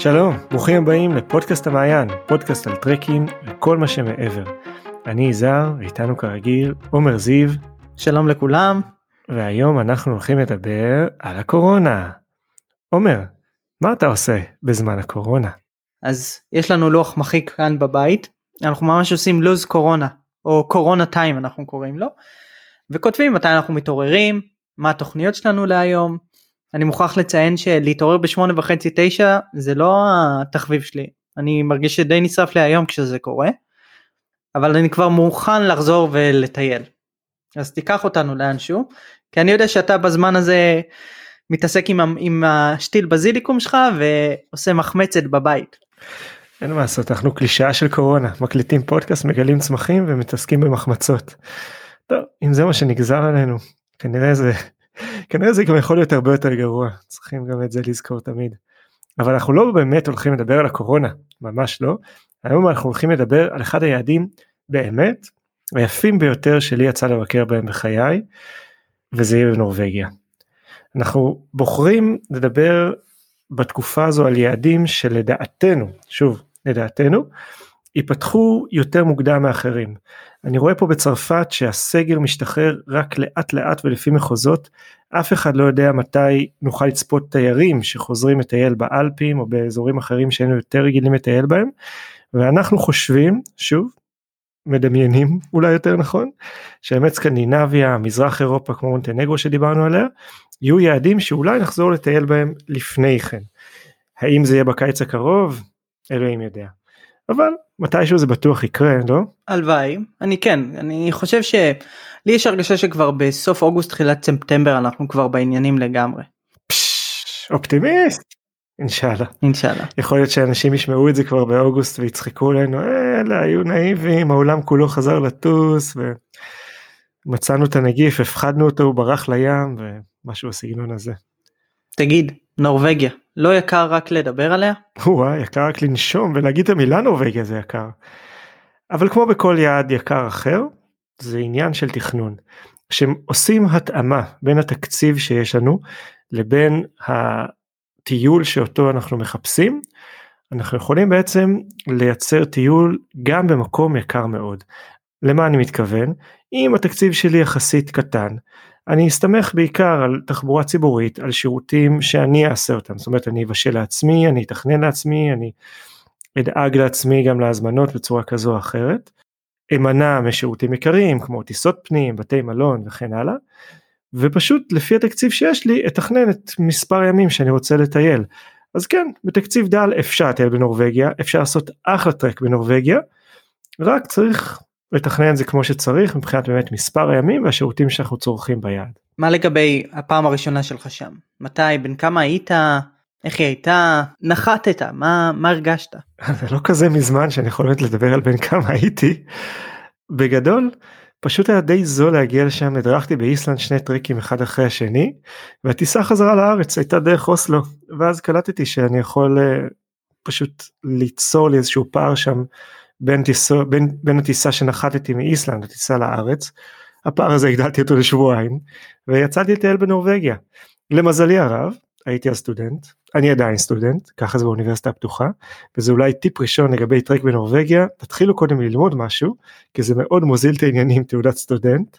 שלום, ברוכים הבאים לפודקאסט המעיין, פודקאסט על טרקים וכל מה שמעבר. אני יזהר, ואיתנו כרגיל עומר זיו. שלום לכולם. והיום אנחנו הולכים לדבר על הקורונה. עומר, מה אתה עושה בזמן הקורונה? אז יש לנו לוח מחיק כאן בבית, אנחנו ממש עושים לוז קורונה, או קורונה טיים אנחנו קוראים לו, וכותבים מתי אנחנו מתעוררים, מה התוכניות שלנו להיום, אני מוכרח לציין שלהתעורר בשמונה וחצי תשע זה לא התחביב שלי אני מרגיש שדי נשרף לי היום כשזה קורה אבל אני כבר מוכן לחזור ולטייל אז תיקח אותנו לאנשהו כי אני יודע שאתה בזמן הזה מתעסק עם, עם השתיל בזיליקום שלך ועושה מחמצת בבית. אין מה לעשות אנחנו קלישאה של קורונה מקליטים פודקאסט מגלים צמחים ומתעסקים במחמצות. טוב אם זה מה שנגזר עלינו כנראה זה כנראה זה גם יכול להיות הרבה יותר גרוע צריכים גם את זה לזכור תמיד. אבל אנחנו לא באמת הולכים לדבר על הקורונה ממש לא היום אנחנו הולכים לדבר על אחד היעדים באמת היפים ביותר שלי יצא לבקר בהם בחיי וזה יהיה בנורבגיה. אנחנו בוחרים לדבר בתקופה הזו על יעדים שלדעתנו שוב לדעתנו ייפתחו יותר מוקדם מאחרים. אני רואה פה בצרפת שהסגר משתחרר רק לאט לאט ולפי מחוזות, אף אחד לא יודע מתי נוכל לצפות תיירים שחוזרים לטייל באלפים או באזורים אחרים שהיינו יותר רגילים לטייל בהם, ואנחנו חושבים, שוב, מדמיינים אולי יותר נכון, שבאמת סקנדינביה, מזרח אירופה כמו מונטנגרו שדיברנו עליה, יהיו יעדים שאולי נחזור לטייל בהם לפני כן. האם זה יהיה בקיץ הקרוב? אלוהים יודע. אבל מתישהו זה בטוח יקרה לא? הלוואי אני כן אני חושב שלי יש הרגשה שכבר בסוף אוגוסט תחילת ספטמבר אנחנו כבר בעניינים לגמרי. פש, אופטימיסט. אינשאללה. אינשאללה. יכול להיות שאנשים ישמעו את זה כבר באוגוסט ויצחקו עלינו אלה היו נאיבים העולם כולו חזר לטוס ומצאנו את הנגיף הפחדנו אותו הוא ברח לים ומשהו בסגנון הזה. תגיד נורבגיה לא יקר רק לדבר עליה? וואי יקר רק לנשום ולהגיד את המילה נורבגיה זה יקר. אבל כמו בכל יעד יקר אחר זה עניין של תכנון. כשעושים התאמה בין התקציב שיש לנו לבין הטיול שאותו אנחנו מחפשים אנחנו יכולים בעצם לייצר טיול גם במקום יקר מאוד. למה אני מתכוון? אם התקציב שלי יחסית קטן אני אסתמך בעיקר על תחבורה ציבורית, על שירותים שאני אעשה אותם, זאת אומרת אני אבשל לעצמי, אני אתכנן לעצמי, אני אדאג לעצמי גם להזמנות בצורה כזו או אחרת, אמנע משירותים יקרים כמו טיסות פנים, בתי מלון וכן הלאה, ופשוט לפי התקציב שיש לי אתכנן את מספר הימים שאני רוצה לטייל. אז כן, בתקציב דל אפשר לטייל בנורבגיה, אפשר לעשות אחלה טרק בנורבגיה, רק צריך לתכנן את זה כמו שצריך מבחינת באמת מספר הימים והשירותים שאנחנו צורכים ביעד. מה לגבי הפעם הראשונה שלך שם? מתי? בין כמה היית? איך היא הייתה? נחתת? מה, מה הרגשת? זה לא כזה מזמן שאני יכול באמת לדבר על בין כמה הייתי. בגדול פשוט היה די זול להגיע לשם הדרכתי באיסלנד שני טריקים אחד אחרי השני והטיסה חזרה לארץ הייתה דרך אוסלו ואז קלטתי שאני יכול uh, פשוט ליצור לי איזשהו פער שם בין, טיסו, בין, בין הטיסה שנחתתי מאיסלנד לטיסה לארץ, הפער הזה הגדלתי אותו לשבועיים, ויצאתי לטייל בנורבגיה. למזלי הרב, הייתי אז סטודנט, אני עדיין סטודנט, ככה זה באוניברסיטה הפתוחה, וזה אולי טיפ ראשון לגבי טרק בנורבגיה, תתחילו קודם ללמוד משהו, כי זה מאוד מוזיל את העניינים תעודת סטודנט,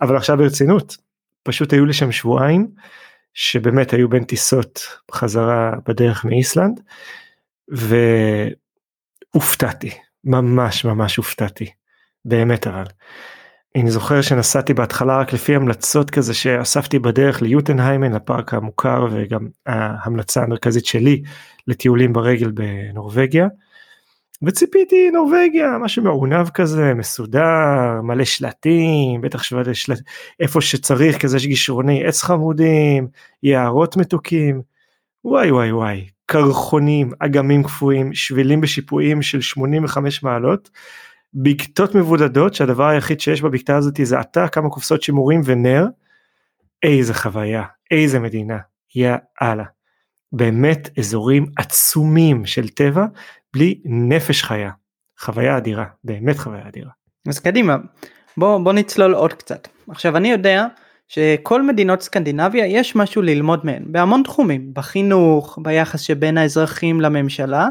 אבל עכשיו ברצינות, פשוט היו לי שם שבועיים, שבאמת היו בין טיסות חזרה בדרך מאיסלנד, והופתעתי, ממש ממש הופתעתי, באמת אבל. אני זוכר שנסעתי בהתחלה רק לפי המלצות כזה שאספתי בדרך ליוטנהיימן הפארק המוכר וגם ההמלצה המרכזית שלי לטיולים ברגל בנורבגיה. וציפיתי נורבגיה משהו מעונב כזה מסודר מלא שלטים בטח שלט איפה שצריך כזה יש גישרוני עץ חמודים יערות מתוקים וואי וואי וואי קרחונים, אגמים קפואים, שבילים בשיפועים של 85 מעלות, בקתות מבודדות שהדבר היחיד שיש בבקתה הזאת זה אתה, כמה קופסאות שימורים ונר. איזה חוויה, איזה מדינה, יא אללה. באמת אזורים עצומים של טבע בלי נפש חיה. חוויה אדירה, באמת חוויה אדירה. אז קדימה, בוא, בוא נצלול עוד קצת. עכשיו אני יודע שכל מדינות סקנדינביה יש משהו ללמוד מהן בהמון תחומים, בחינוך, ביחס שבין האזרחים לממשלה.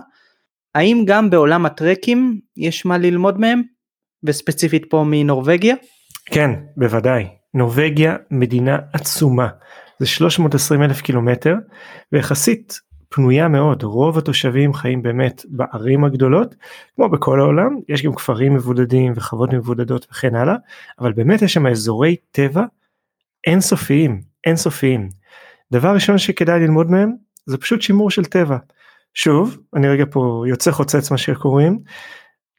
האם גם בעולם הטרקים יש מה ללמוד מהם? וספציפית פה מנורבגיה? כן, בוודאי. נורבגיה מדינה עצומה. זה 320 אלף קילומטר ויחסית פנויה מאוד רוב התושבים חיים באמת בערים הגדולות כמו בכל העולם יש גם כפרים מבודדים וחוות מבודדות וכן הלאה אבל באמת יש שם אזורי טבע אינסופיים אינסופיים. דבר ראשון שכדאי ללמוד מהם זה פשוט שימור של טבע. שוב אני רגע פה יוצא חוצץ מה שקוראים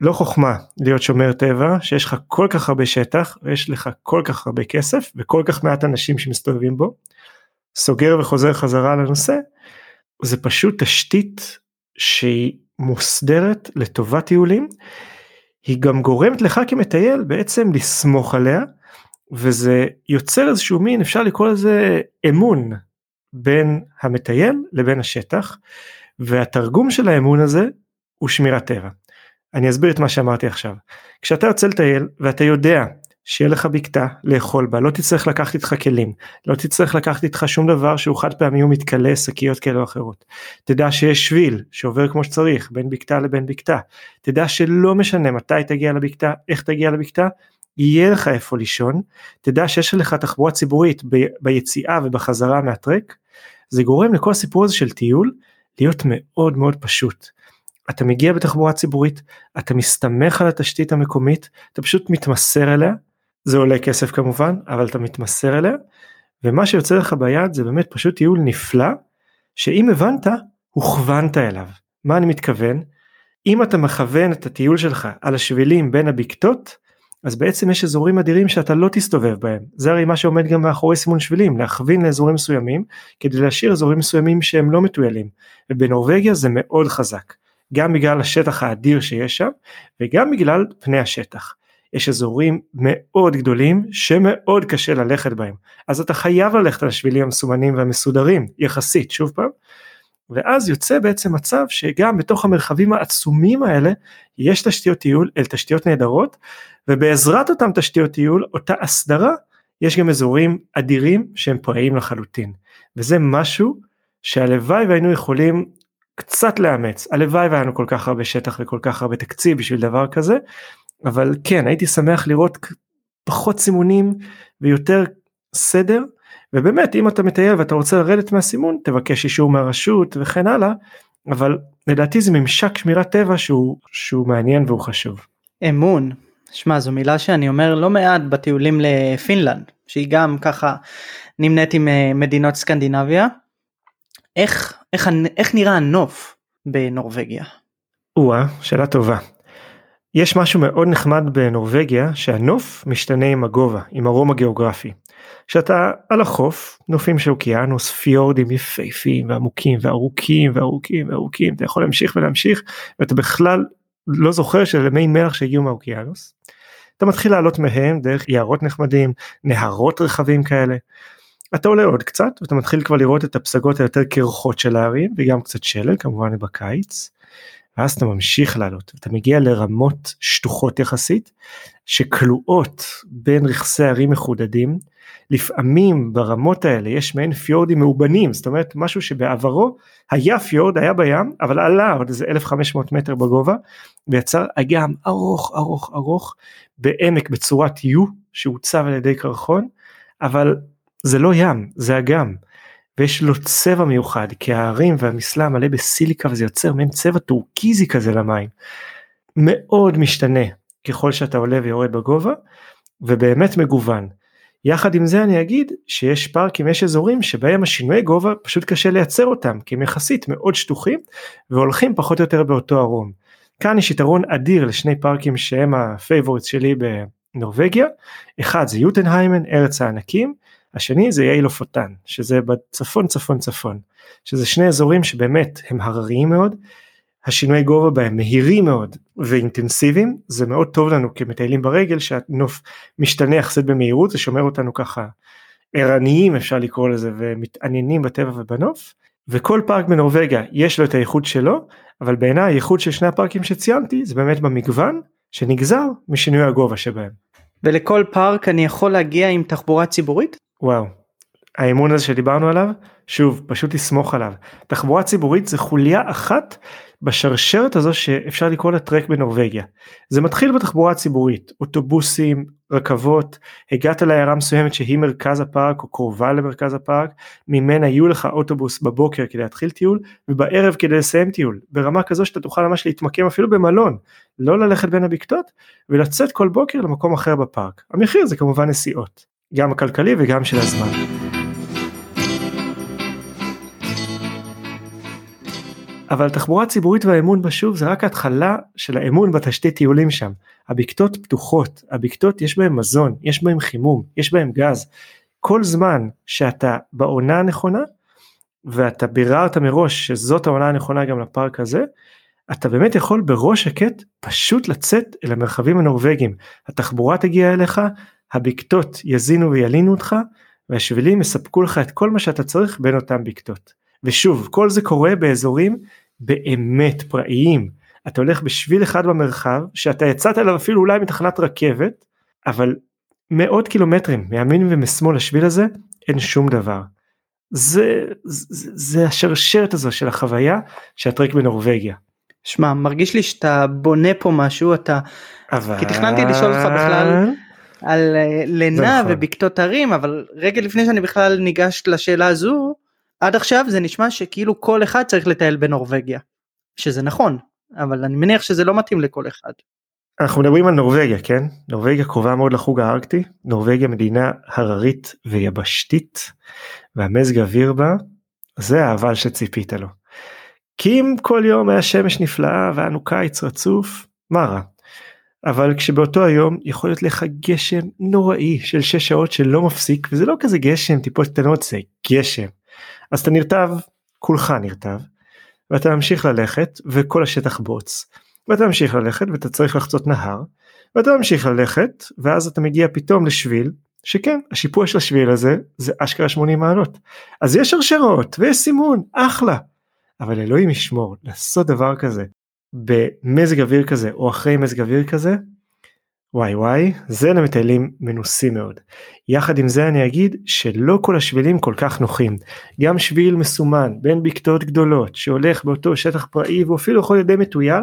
לא חוכמה להיות שומר טבע שיש לך כל כך הרבה שטח ויש לך כל כך הרבה כסף וכל כך מעט אנשים שמסתובבים בו. סוגר וחוזר חזרה לנושא זה פשוט תשתית שהיא מוסדרת לטובת טיולים. היא גם גורמת לך כמטייל בעצם לסמוך עליה וזה יוצר איזשהו מין אפשר לקרוא לזה אמון בין המטייל לבין השטח והתרגום של האמון הזה הוא שמירת טבע. אני אסביר את מה שאמרתי עכשיו. כשאתה יוצא לטייל ואתה יודע שיהיה לך בקתה לאכול בה, לא תצטרך לקחת איתך כלים, לא תצטרך לקחת איתך שום דבר שהוא חד פעמי ומתכלה שקיות כאלה או אחרות. תדע שיש שביל שעובר כמו שצריך בין בקתה לבין בקתה. תדע שלא משנה מתי תגיע לבקתה, איך תגיע לבקתה, יהיה לך איפה לישון. תדע שיש לך תחבורה ציבורית ב- ביציאה ובחזרה מהטרק. זה גורם לכל הסיפור הזה של טיול להיות מאוד מאוד פשוט. אתה מגיע בתחבורה ציבורית, אתה מסתמך על התשתית המקומית, אתה פשוט מתמסר אליה, זה עולה כסף כמובן, אבל אתה מתמסר אליה, ומה שיוצא לך ביד זה באמת פשוט טיול נפלא, שאם הבנת, הוכוונת אליו. מה אני מתכוון? אם אתה מכוון את הטיול שלך על השבילים בין הבקתות, אז בעצם יש אזורים אדירים שאתה לא תסתובב בהם. זה הרי מה שעומד גם מאחורי סימון שבילים, להכווין לאזורים מסוימים, כדי להשאיר אזורים מסוימים שהם לא מטוילים. ובנורבגיה זה מאוד חזק. גם בגלל השטח האדיר שיש שם וגם בגלל פני השטח. יש אזורים מאוד גדולים שמאוד קשה ללכת בהם אז אתה חייב ללכת על השבילים המסומנים והמסודרים יחסית שוב פעם ואז יוצא בעצם מצב שגם בתוך המרחבים העצומים האלה יש תשתיות טיול אל תשתיות נהדרות ובעזרת אותם תשתיות טיול אותה הסדרה יש גם אזורים אדירים שהם פראיים לחלוטין. וזה משהו שהלוואי והיינו יכולים קצת לאמץ. הלוואי והיה לנו כל כך הרבה שטח וכל כך הרבה תקציב בשביל דבר כזה אבל כן הייתי שמח לראות פחות סימונים ויותר סדר ובאמת אם אתה מטייל ואתה רוצה לרדת מהסימון תבקש אישור מהרשות וכן הלאה אבל לדעתי זה ממשק שמירת טבע שהוא שהוא מעניין והוא חשוב. אמון שמע זו מילה שאני אומר לא מעט בטיולים לפינלנד שהיא גם ככה נמנית עם אה, מדינות סקנדינביה. איך איך, איך נראה הנוף בנורבגיה? או-אה, שאלה טובה. יש משהו מאוד נחמד בנורבגיה שהנוף משתנה עם הגובה, עם הרום הגיאוגרפי. כשאתה על החוף, נופים של אוקיינוס, פיורדים יפהפיים ועמוקים וארוכים וארוכים וארוכים, אתה יכול להמשיך ולהמשיך ואתה בכלל לא זוכר שזה מי מלח שהגיעו מהאוקיינוס. אתה מתחיל לעלות מהם דרך יערות נחמדים, נהרות רחבים כאלה. אתה עולה עוד קצת ואתה מתחיל כבר לראות את הפסגות היותר קרחות של הערים וגם קצת שלג כמובן בקיץ. ואז אתה ממשיך לעלות. אתה מגיע לרמות שטוחות יחסית שכלואות בין רכסי ערים מחודדים. לפעמים ברמות האלה יש מעין פיורדים מאובנים זאת אומרת משהו שבעברו היה פיורד היה בים אבל עלה עוד איזה 1500 מטר בגובה ויצר אגם ארוך ארוך ארוך בעמק בצורת U שעוצב על ידי קרחון אבל זה לא ים זה אגם ויש לו צבע מיוחד כי ההרים והמסלע מלא בסיליקה וזה יוצר מעין צבע טורקיזי כזה למים. מאוד משתנה ככל שאתה עולה ויורד בגובה ובאמת מגוון. יחד עם זה אני אגיד שיש פארקים יש אזורים שבהם השינויי גובה פשוט קשה לייצר אותם כי הם יחסית מאוד שטוחים והולכים פחות או יותר באותו ארום. כאן יש יתרון אדיר לשני פארקים שהם ה favorites שלי בנורבגיה אחד זה יוטונהיימן ארץ הענקים השני זה איי לופוטן שזה בצפון צפון צפון שזה שני אזורים שבאמת הם הרריים מאוד השינוי גובה בהם מהירים מאוד ואינטנסיביים זה מאוד טוב לנו כמטיילים ברגל שהנוף משתנה יחסית במהירות זה שומר אותנו ככה ערניים אפשר לקרוא לזה ומתעניינים בטבע ובנוף וכל פארק בנורבגיה יש לו את הייחוד שלו אבל בעיניי הייחוד של שני הפארקים שציינתי זה באמת במגוון שנגזר משינוי הגובה שבהם. ולכל פארק אני יכול להגיע עם תחבורה ציבורית? וואו, האמון הזה שדיברנו עליו, שוב, פשוט תסמוך עליו. תחבורה ציבורית זה חוליה אחת בשרשרת הזו שאפשר לקרוא לה טרק בנורבגיה. זה מתחיל בתחבורה הציבורית, אוטובוסים, רכבות, הגעת לעיירה מסוימת שהיא מרכז הפארק או קרובה למרכז הפארק, ממנה יהיו לך אוטובוס בבוקר כדי להתחיל טיול ובערב כדי לסיים טיול, ברמה כזו שאתה תוכל ממש להתמקם אפילו במלון, לא ללכת בין הבקתות ולצאת כל בוקר למקום אחר בפארק. המחיר זה כמובן נסיעות, גם הכלכלי וגם של הזמן. אבל תחבורה ציבורית והאמון בשוב זה רק התחלה של האמון בתשתית טיולים שם. הבקתות פתוחות, הבקתות יש בהם מזון, יש בהם חימום, יש בהם גז. כל זמן שאתה בעונה הנכונה ואתה ביררת מראש שזאת העונה הנכונה גם לפארק הזה, אתה באמת יכול בראש שקט פשוט לצאת אל המרחבים הנורבגיים. התחבורה תגיע אליך, הבקתות יזינו וילינו אותך, והשבילים יספקו לך את כל מה שאתה צריך בין אותם בקתות. ושוב, כל זה קורה באזורים באמת פראיים. אתה הולך בשביל אחד במרחב שאתה יצאת אליו אפילו אולי מתחנת רכבת אבל מאות קילומטרים מימין ומשמאל לשביל הזה אין שום דבר. זה, זה, זה השרשרת הזו של החוויה של הטרק בנורבגיה. שמע מרגיש לי שאתה בונה פה משהו אתה אבל... כי תכננתי לשאול אותך בכלל על אה, לינה נכון. ובקתות הרים אבל רגע לפני שאני בכלל ניגש לשאלה הזו עד עכשיו זה נשמע שכאילו כל אחד צריך לטייל בנורבגיה. שזה נכון, אבל אני מניח שזה לא מתאים לכל אחד. אנחנו מדברים על נורבגיה, כן? נורבגיה קרובה מאוד לחוג הארקטי, נורבגיה מדינה הררית ויבשתית, והמזג אוויר בה, זה האבל שציפית לו. כי אם כל יום היה שמש נפלאה והיה לנו קיץ רצוף, מה רע? אבל כשבאותו היום יכול להיות לך גשם נוראי של 6 שעות שלא מפסיק, וזה לא כזה גשם טיפות קטנות, זה גשם. אז אתה נרטב, כולך נרטב, ואתה ממשיך ללכת וכל השטח בוץ, ואתה ממשיך ללכת ואתה צריך לחצות נהר, ואתה ממשיך ללכת ואז אתה מגיע פתאום לשביל שכן השיפוע של השביל הזה זה אשכרה 80 מעלות. אז יש שרשרות ויש סימון אחלה. אבל אלוהים ישמור לעשות דבר כזה במזג אוויר כזה או אחרי מזג אוויר כזה וואי וואי, זה למטיילים מנוסים מאוד. יחד עם זה אני אגיד שלא כל השבילים כל כך נוחים. גם שביל מסומן בין בקתות גדולות שהולך באותו שטח פראי ואפילו יכול להיות די מטויל,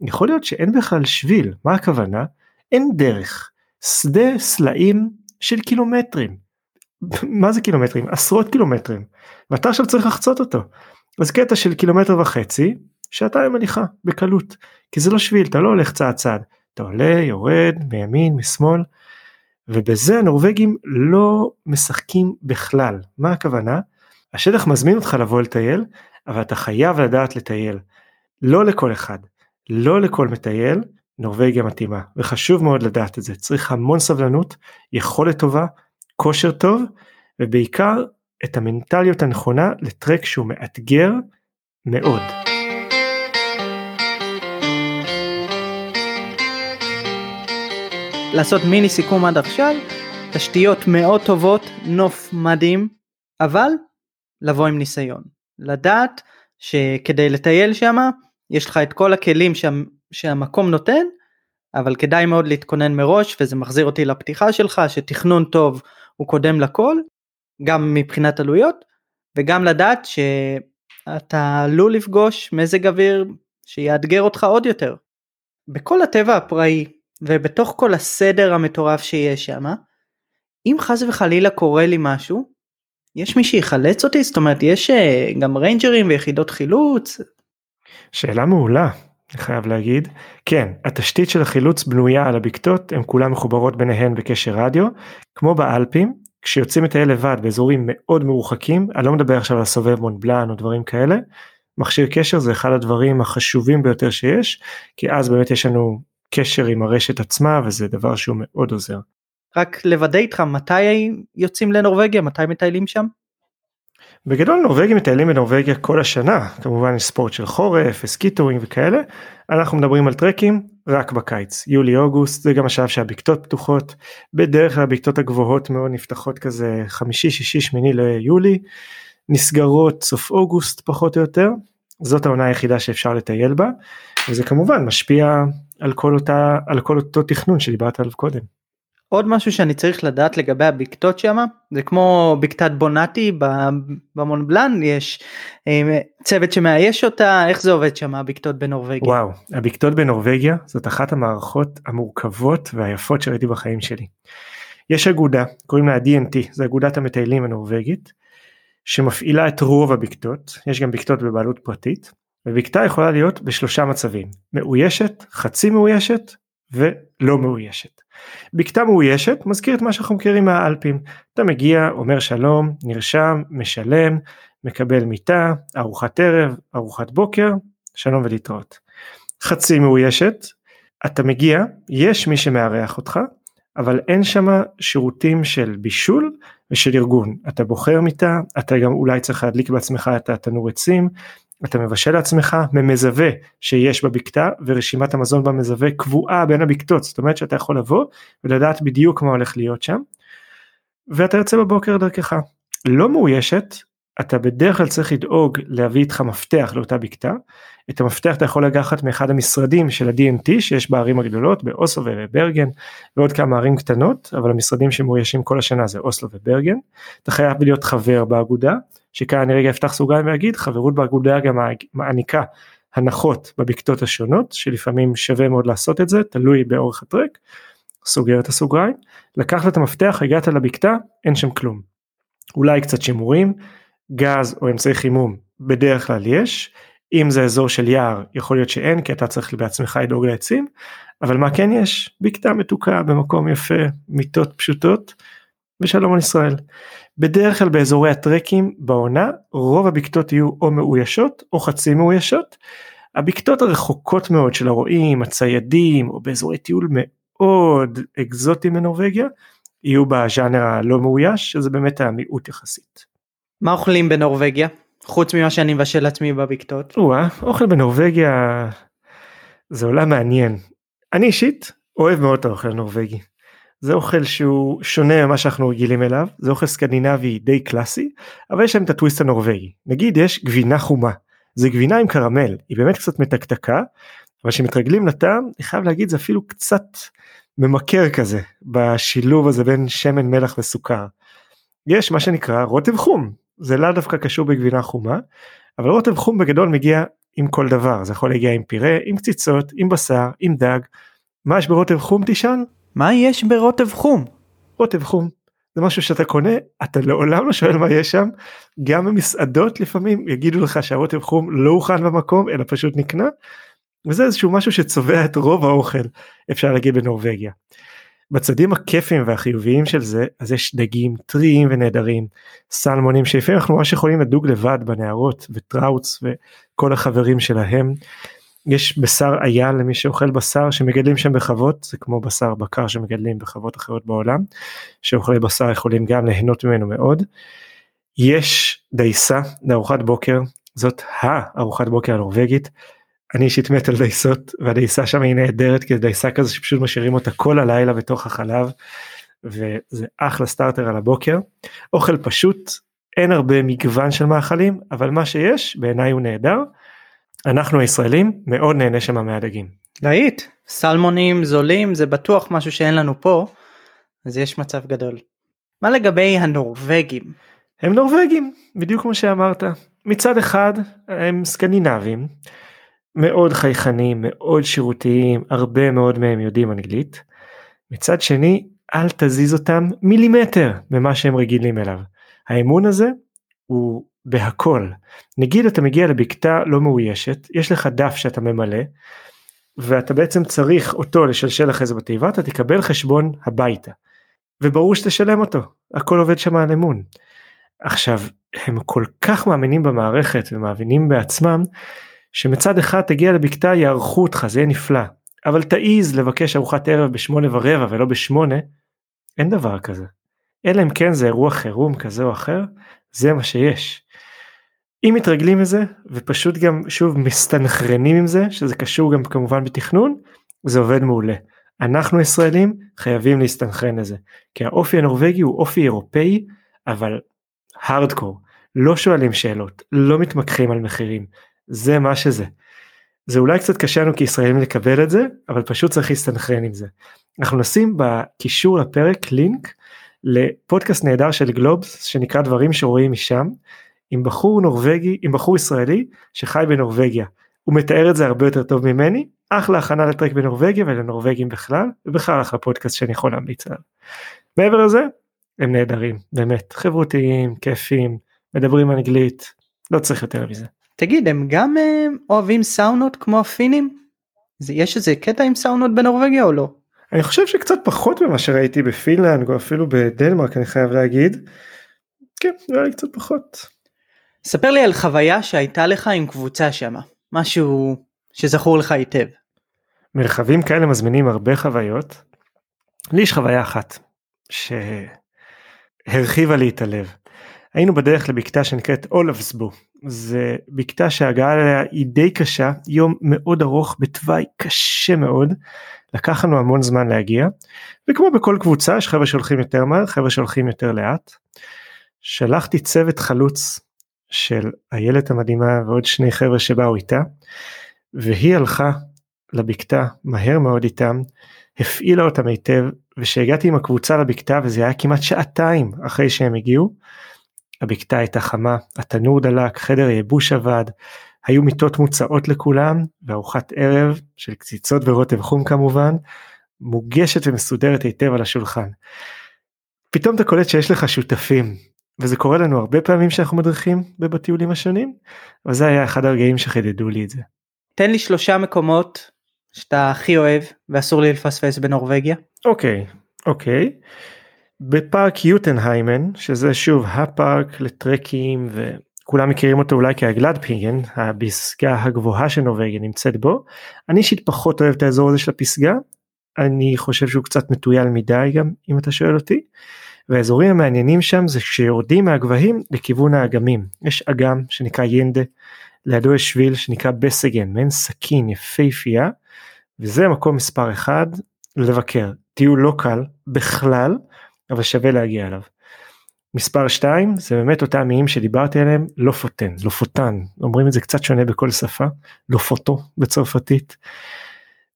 יכול להיות שאין בכלל שביל. מה הכוונה? אין דרך. שדה סלעים של קילומטרים. מה זה קילומטרים? עשרות קילומטרים. ואתה עכשיו צריך לחצות אותו. אז קטע של קילומטר וחצי, שעתיים הליכה, בקלות. כי זה לא שביל, אתה לא הולך צעד צעד. אתה עולה, יורד, מימין, משמאל, ובזה הנורבגים לא משחקים בכלל. מה הכוונה? השטח מזמין אותך לבוא לטייל, אבל אתה חייב לדעת לטייל. לא לכל אחד, לא לכל מטייל, נורבגיה מתאימה, וחשוב מאוד לדעת את זה. צריך המון סבלנות, יכולת טובה, כושר טוב, ובעיקר את המנטליות הנכונה לטרק שהוא מאתגר מאוד. לעשות מיני סיכום עד עכשיו, תשתיות מאוד טובות, נוף מדהים, אבל לבוא עם ניסיון. לדעת שכדי לטייל שם, יש לך את כל הכלים שה, שהמקום נותן, אבל כדאי מאוד להתכונן מראש, וזה מחזיר אותי לפתיחה שלך, שתכנון טוב הוא קודם לכל, גם מבחינת עלויות, וגם לדעת שאתה עלול לפגוש מזג אוויר שיאתגר אותך עוד יותר. בכל הטבע הפראי ובתוך כל הסדר המטורף שיש שם, אם חס וחלילה קורה לי משהו, יש מי שיחלץ אותי? זאת אומרת, יש אה, גם ריינג'רים ויחידות חילוץ? שאלה מעולה, אני חייב להגיד. כן, התשתית של החילוץ בנויה על הבקתות, הן כולן מחוברות ביניהן בקשר רדיו, כמו באלפים, כשיוצאים לטייל לבד באזורים מאוד מרוחקים, אני לא מדבר עכשיו על הסובב מונבלן או דברים כאלה, מכשיר קשר זה אחד הדברים החשובים ביותר שיש, כי אז באמת יש לנו קשר עם הרשת עצמה וזה דבר שהוא מאוד עוזר. רק לוודא איתך מתי יוצאים לנורבגיה מתי מטיילים שם? בגדול נורבגים מטיילים בנורבגיה כל השנה. כמובן יש ספורט של חורף ski touring וכאלה. אנחנו מדברים על טרקים רק בקיץ. יולי אוגוסט זה גם השלב שהבקתות פתוחות. בדרך כלל הבקתות הגבוהות מאוד נפתחות כזה חמישי שישי שמיני ליולי. נסגרות סוף אוגוסט פחות או יותר. זאת העונה היחידה שאפשר לטייל בה. וזה כמובן משפיע על כל אותה על כל אותו תכנון שדיברת עליו קודם. עוד משהו שאני צריך לדעת לגבי הבקתות שם זה כמו בקתת בונטי במונבלן יש אה, צוות שמאייש אותה איך זה עובד שם הבקתות בנורבגיה. וואו הבקתות בנורבגיה זאת אחת המערכות המורכבות והיפות שראיתי בחיים שלי. יש אגודה קוראים לה DNT זה אגודת המטיילים הנורבגית שמפעילה את רוב הבקתות יש גם בקתות בבעלות פרטית ובקתה יכולה להיות בשלושה מצבים מאוישת חצי מאוישת ולא מאוישת. בקתה מאוישת מזכיר את מה שאנחנו מכירים מהאלפים אתה מגיע אומר שלום נרשם משלם מקבל מיטה ארוחת ערב ארוחת בוקר שלום ולהתראות. חצי מאוישת אתה מגיע יש מי שמארח אותך אבל אין שם שירותים של בישול ושל ארגון אתה בוחר מיטה אתה גם אולי צריך להדליק בעצמך את התנור עצים אתה מבשל לעצמך ממזווה שיש בבקתה ורשימת המזון במזווה קבועה בין הבקתות. זאת אומרת שאתה יכול לבוא ולדעת בדיוק מה הולך להיות שם ואתה יוצא בבוקר דרכך. לא מאוישת אתה בדרך כלל צריך לדאוג להביא איתך מפתח לאותה בקתה. את המפתח אתה יכול לקחת מאחד המשרדים של ה-DMT שיש בערים הגדולות באוסלו וברגן ועוד כמה ערים קטנות אבל המשרדים שמאוישים כל השנה זה אוסלו וברגן. אתה חייב להיות חבר באגודה שכאן אני רגע אפתח סוגריים ואגיד חברות באגודה גם מעניקה הנחות בבקתות השונות שלפעמים שווה מאוד לעשות את זה תלוי באורך הטרק סוגר את הסוגריים. לקחת את המפתח הגעת לבקתה אין שם כלום. אולי קצת שימורים גז או אמצעי חימום בדרך כלל יש. אם זה אזור של יער יכול להיות שאין כי אתה צריך בעצמך לדאוג לעצים אבל מה כן יש? בקתה מתוקה במקום יפה מיטות פשוטות ושלום על ישראל. בדרך כלל באזורי הטרקים בעונה רוב הבקתות יהיו או מאוישות או חצי מאוישות. הבקתות הרחוקות מאוד של הרועים הציידים או באזורי טיול מאוד אקזוטיים בנורבגיה יהיו בז'אנר הלא מאויש שזה באמת המיעוט יחסית. מה אוכלים בנורבגיה? חוץ ממה שאני מבשל לעצמי בבקתות. או-אה, אוכל בנורבגיה זה עולם מעניין. אני אישית אוהב מאוד את האוכל הנורבגי. זה אוכל שהוא שונה ממה שאנחנו רגילים אליו, זה אוכל סקנדינבי די קלאסי, אבל יש להם את הטוויסט הנורבגי. נגיד יש גבינה חומה, זה גבינה עם קרמל, היא באמת קצת מתקתקה, אבל כשמתרגלים לטעם, אני חייב להגיד זה אפילו קצת ממכר כזה, בשילוב הזה בין שמן מלח וסוכר. יש מה שנקרא רוטב חום, זה לאו דווקא קשור בגבינה חומה, אבל רוטב חום בגדול מגיע עם כל דבר, זה יכול להגיע עם פירה, עם קציצות, עם בשר, עם דג. מה יש ברוטב חום תשאל? מה יש ברוטב חום? רוטב חום. זה משהו שאתה קונה, אתה לעולם לא שואל מה יש שם, גם במסעדות לפעמים יגידו לך שהרוטב חום לא הוכן במקום אלא פשוט נקנה, וזה איזשהו משהו שצובע את רוב האוכל אפשר להגיד בנורבגיה. בצדים הכיפים והחיוביים של זה אז יש דגים טריים ונהדרים סלמונים שלפעמים אנחנו ממש יכולים לדוג לבד בנהרות וטראוץ וכל החברים שלהם. יש בשר אייל למי שאוכל בשר שמגדלים שם בחוות זה כמו בשר בקר שמגדלים בחוות אחרות בעולם שאוכלי בשר יכולים גם ליהנות ממנו מאוד. יש דייסה לארוחת בוקר זאת הארוחת בוקר הנורבגית אני אישית מת על דייסות והדייסה שם היא נהדרת כי דייסה כזה שפשוט משאירים אותה כל הלילה בתוך החלב וזה אחלה סטארטר על הבוקר. אוכל פשוט אין הרבה מגוון של מאכלים אבל מה שיש בעיניי הוא נהדר. אנחנו הישראלים מאוד נהנה שם מהדגים. להיט סלמונים זולים זה בטוח משהו שאין לנו פה אז יש מצב גדול. מה לגבי הנורבגים? הם נורבגים בדיוק כמו שאמרת מצד אחד הם סקנדינבים מאוד חייכנים, מאוד שירותיים, הרבה מאוד מהם יודעים אנגלית. מצד שני, אל תזיז אותם מילימטר ממה שהם רגילים אליו. האמון הזה הוא בהכל. נגיד אתה מגיע לבקתה לא מאוישת, יש לך דף שאתה ממלא, ואתה בעצם צריך אותו לשלשל אחרי זה בתיבה, אתה תקבל חשבון הביתה. וברור שתשלם אותו, הכל עובד שם על אמון. עכשיו, הם כל כך מאמינים במערכת ומאמינים בעצמם, שמצד אחד תגיע לבקתה יערכו אותך זה יהיה נפלא אבל תעיז לבקש ארוחת ערב בשמונה ורבע ולא בשמונה אין דבר כזה. אלא אם כן זה אירוע חירום כזה או אחר זה מה שיש. אם מתרגלים מזה ופשוט גם שוב מסתנכרנים עם זה שזה קשור גם כמובן בתכנון זה עובד מעולה. אנחנו ישראלים חייבים להסתנכרן לזה כי האופי הנורבגי הוא אופי אירופאי אבל הארדקור לא שואלים שאלות לא מתמקחים על מחירים זה מה שזה. זה אולי קצת קשה לנו כישראלים לקבל את זה אבל פשוט צריך להסתנכרן עם זה. אנחנו נשים בקישור לפרק לינק לפודקאסט נהדר של גלובס שנקרא דברים שרואים משם עם בחור נורבגי עם בחור ישראלי שחי בנורבגיה. הוא מתאר את זה הרבה יותר טוב ממני אחלה הכנה לטרק בנורבגיה ולנורבגים בכלל ובכלל אחלה פודקאסט שאני יכול להמליץ עליו. מעבר לזה הם נהדרים באמת חברותיים כיפים מדברים אנגלית לא צריך יותר מזה. תגיד הם גם אה, אוהבים סאונות כמו הפינים? זה, יש איזה קטע עם סאונות בנורבגיה או לא? אני חושב שקצת פחות ממה שראיתי בפינלנד או אפילו בדנמרק אני חייב להגיד. כן נראה לי קצת פחות. ספר לי על חוויה שהייתה לך עם קבוצה שמה משהו שזכור לך היטב. מרחבים כאלה מזמינים הרבה חוויות. לי יש חוויה אחת שהרחיבה לי את הלב. היינו בדרך לבקתה שנקראת אולפסבו זה בקתה שההגעה אליה היא די קשה יום מאוד ארוך בתוואי קשה מאוד לקח לנו המון זמן להגיע וכמו בכל קבוצה יש חבר'ה שהולכים יותר מהר חבר'ה שהולכים יותר לאט. שלחתי צוות חלוץ של איילת המדהימה ועוד שני חבר'ה שבאו איתה והיא הלכה לבקתה מהר מאוד איתם הפעילה אותם היטב ושהגעתי עם הקבוצה לבקתה וזה היה כמעט שעתיים אחרי שהם הגיעו. הבקתה הייתה חמה התנור דלק חדר ייבוש עבד היו מיטות מוצעות לכולם וארוחת ערב של קציצות ורוטב חום כמובן מוגשת ומסודרת היטב על השולחן. פתאום אתה קולט שיש לך שותפים וזה קורה לנו הרבה פעמים שאנחנו מדריכים בטיולים השונים אבל זה היה אחד הרגעים שחידדו לי את זה. תן לי שלושה מקומות שאתה הכי אוהב ואסור לי לפספס בנורבגיה. אוקיי אוקיי. בפארק יוטנהיימן שזה שוב הפארק לטרקים וכולם מכירים אותו אולי כהגלד פיגן הפסגה הגבוהה של נורבגיה נמצאת בו. אני אישית פחות אוהב את האזור הזה של הפסגה. אני חושב שהוא קצת מטויל מדי גם אם אתה שואל אותי. והאזורים המעניינים שם זה כשיורדים מהגבהים לכיוון האגמים יש אגם שנקרא ינדה לידו יש שביל שנקרא בסגן מעין סכין יפהפייה וזה מקום מספר אחד לבקר טיול לא קל בכלל אבל שווה להגיע אליו. מספר 2 זה באמת אותם איים שדיברתי עליהם לא פוטן לא פוטן אומרים את זה קצת שונה בכל שפה לא פוטו בצרפתית.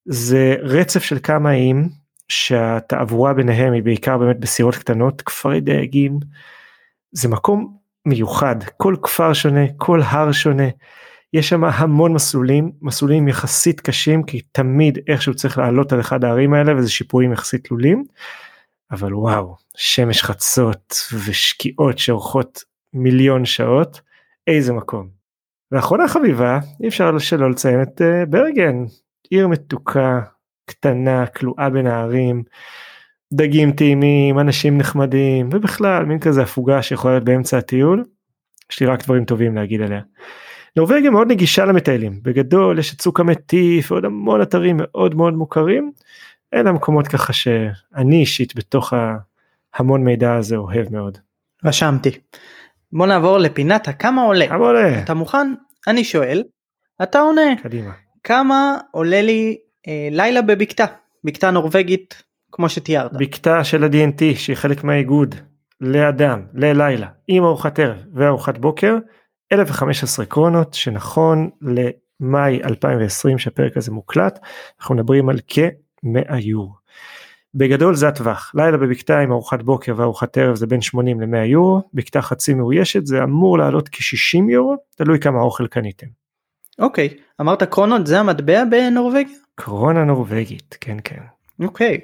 זה רצף של כמה איים שהתעבורה ביניהם היא בעיקר באמת בסירות קטנות כפרי דייגים. זה מקום מיוחד כל כפר שונה כל הר שונה. יש שם המון מסלולים מסלולים יחסית קשים כי תמיד איכשהו צריך לעלות על אחד הערים האלה וזה שיפועים יחסית תלולים. אבל וואו שמש חצות ושקיעות שאורכות מיליון שעות איזה מקום. ואחרונה חביבה אי אפשר שלא לציין את uh, ברגן עיר מתוקה קטנה כלואה בין הערים דגים טעימים אנשים נחמדים ובכלל מין כזה הפוגה שיכולה להיות באמצע הטיול. יש לי רק דברים טובים להגיד עליה. נורבגיה מאוד נגישה למטיילים בגדול יש את צוק המטיף ועוד המון אתרים מאוד מאוד מוכרים אלה המקומות ככה שאני אישית בתוך ההמון מידע הזה אוהב מאוד. רשמתי. בוא נעבור לפינת הכמה עולה. כמה עולה? אתה מוכן? אני שואל. אתה עונה. קדימה. כמה עולה לי לילה בבקתה? בקתה נורבגית כמו שתיארת. בקתה של ה-DNT שהיא חלק מהאיגוד לאדם ללילה עם ארוחת ערב וארוחת בוקר 1015 קרונות שנכון למאי 2020 שהפרק הזה מוקלט אנחנו מדברים על כ... 100 יורו. בגדול זה הטווח, לילה בבקתה עם ארוחת בוקר וארוחת ערב זה בין 80 ל-100 יורו, בקתה חצי מאוישת זה אמור לעלות כ-60 יורו, תלוי כמה אוכל קניתם. אוקיי, אמרת קרונות זה המטבע בנורבגיה? קרונה נורבגית, כן כן. אוקיי,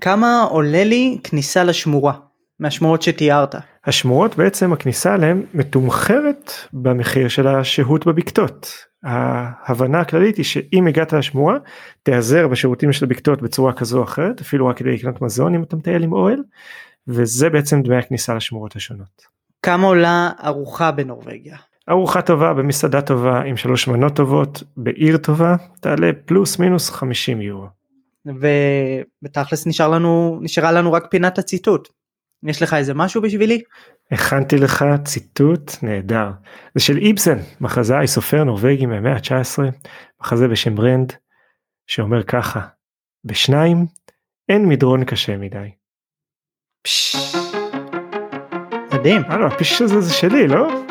כמה עולה לי כניסה לשמורה, מהשמורות שתיארת? השמורות בעצם הכניסה אליהן מתומחרת במחיר של השהות בבקתות. ההבנה הכללית היא שאם הגעת לשמורה תיעזר בשירותים של הבקתות בצורה כזו או אחרת אפילו רק כדי לקנות מזון אם אתה מטייל עם אוהל וזה בעצם דמי הכניסה לשמורות השונות. כמה עולה ארוחה בנורבגיה? ארוחה טובה במסעדה טובה עם שלוש מנות טובות בעיר טובה תעלה פלוס מינוס 50 יורו. ובתכלס נשאר לנו נשארה לנו רק פינת הציטוט. יש לך איזה משהו בשבילי? הכנתי לך ציטוט נהדר. זה של איבסן, מחזאי סופר נורבגי מהמאה ה-19, מחזה בשם ברנד, שאומר ככה, בשניים אין מדרון קשה מדי. מדהים. הלו, הפיש הזה זה שלי, לא?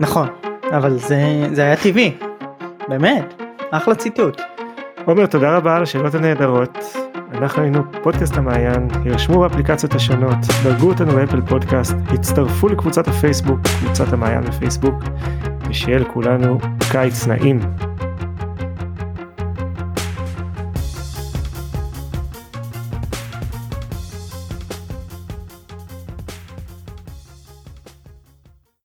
נכון, אבל זה, זה היה טבעי. באמת, אחלה ציטוט. עומר, תודה רבה על השאלות הנהדרות. אנחנו היינו פודקאסט המעיין, הירשמו באפליקציות השונות, דרגו אותנו באפל פודקאסט, הצטרפו לקבוצת הפייסבוק, קבוצת המעיין בפייסבוק, ושיהיה לכולנו קיץ נעים.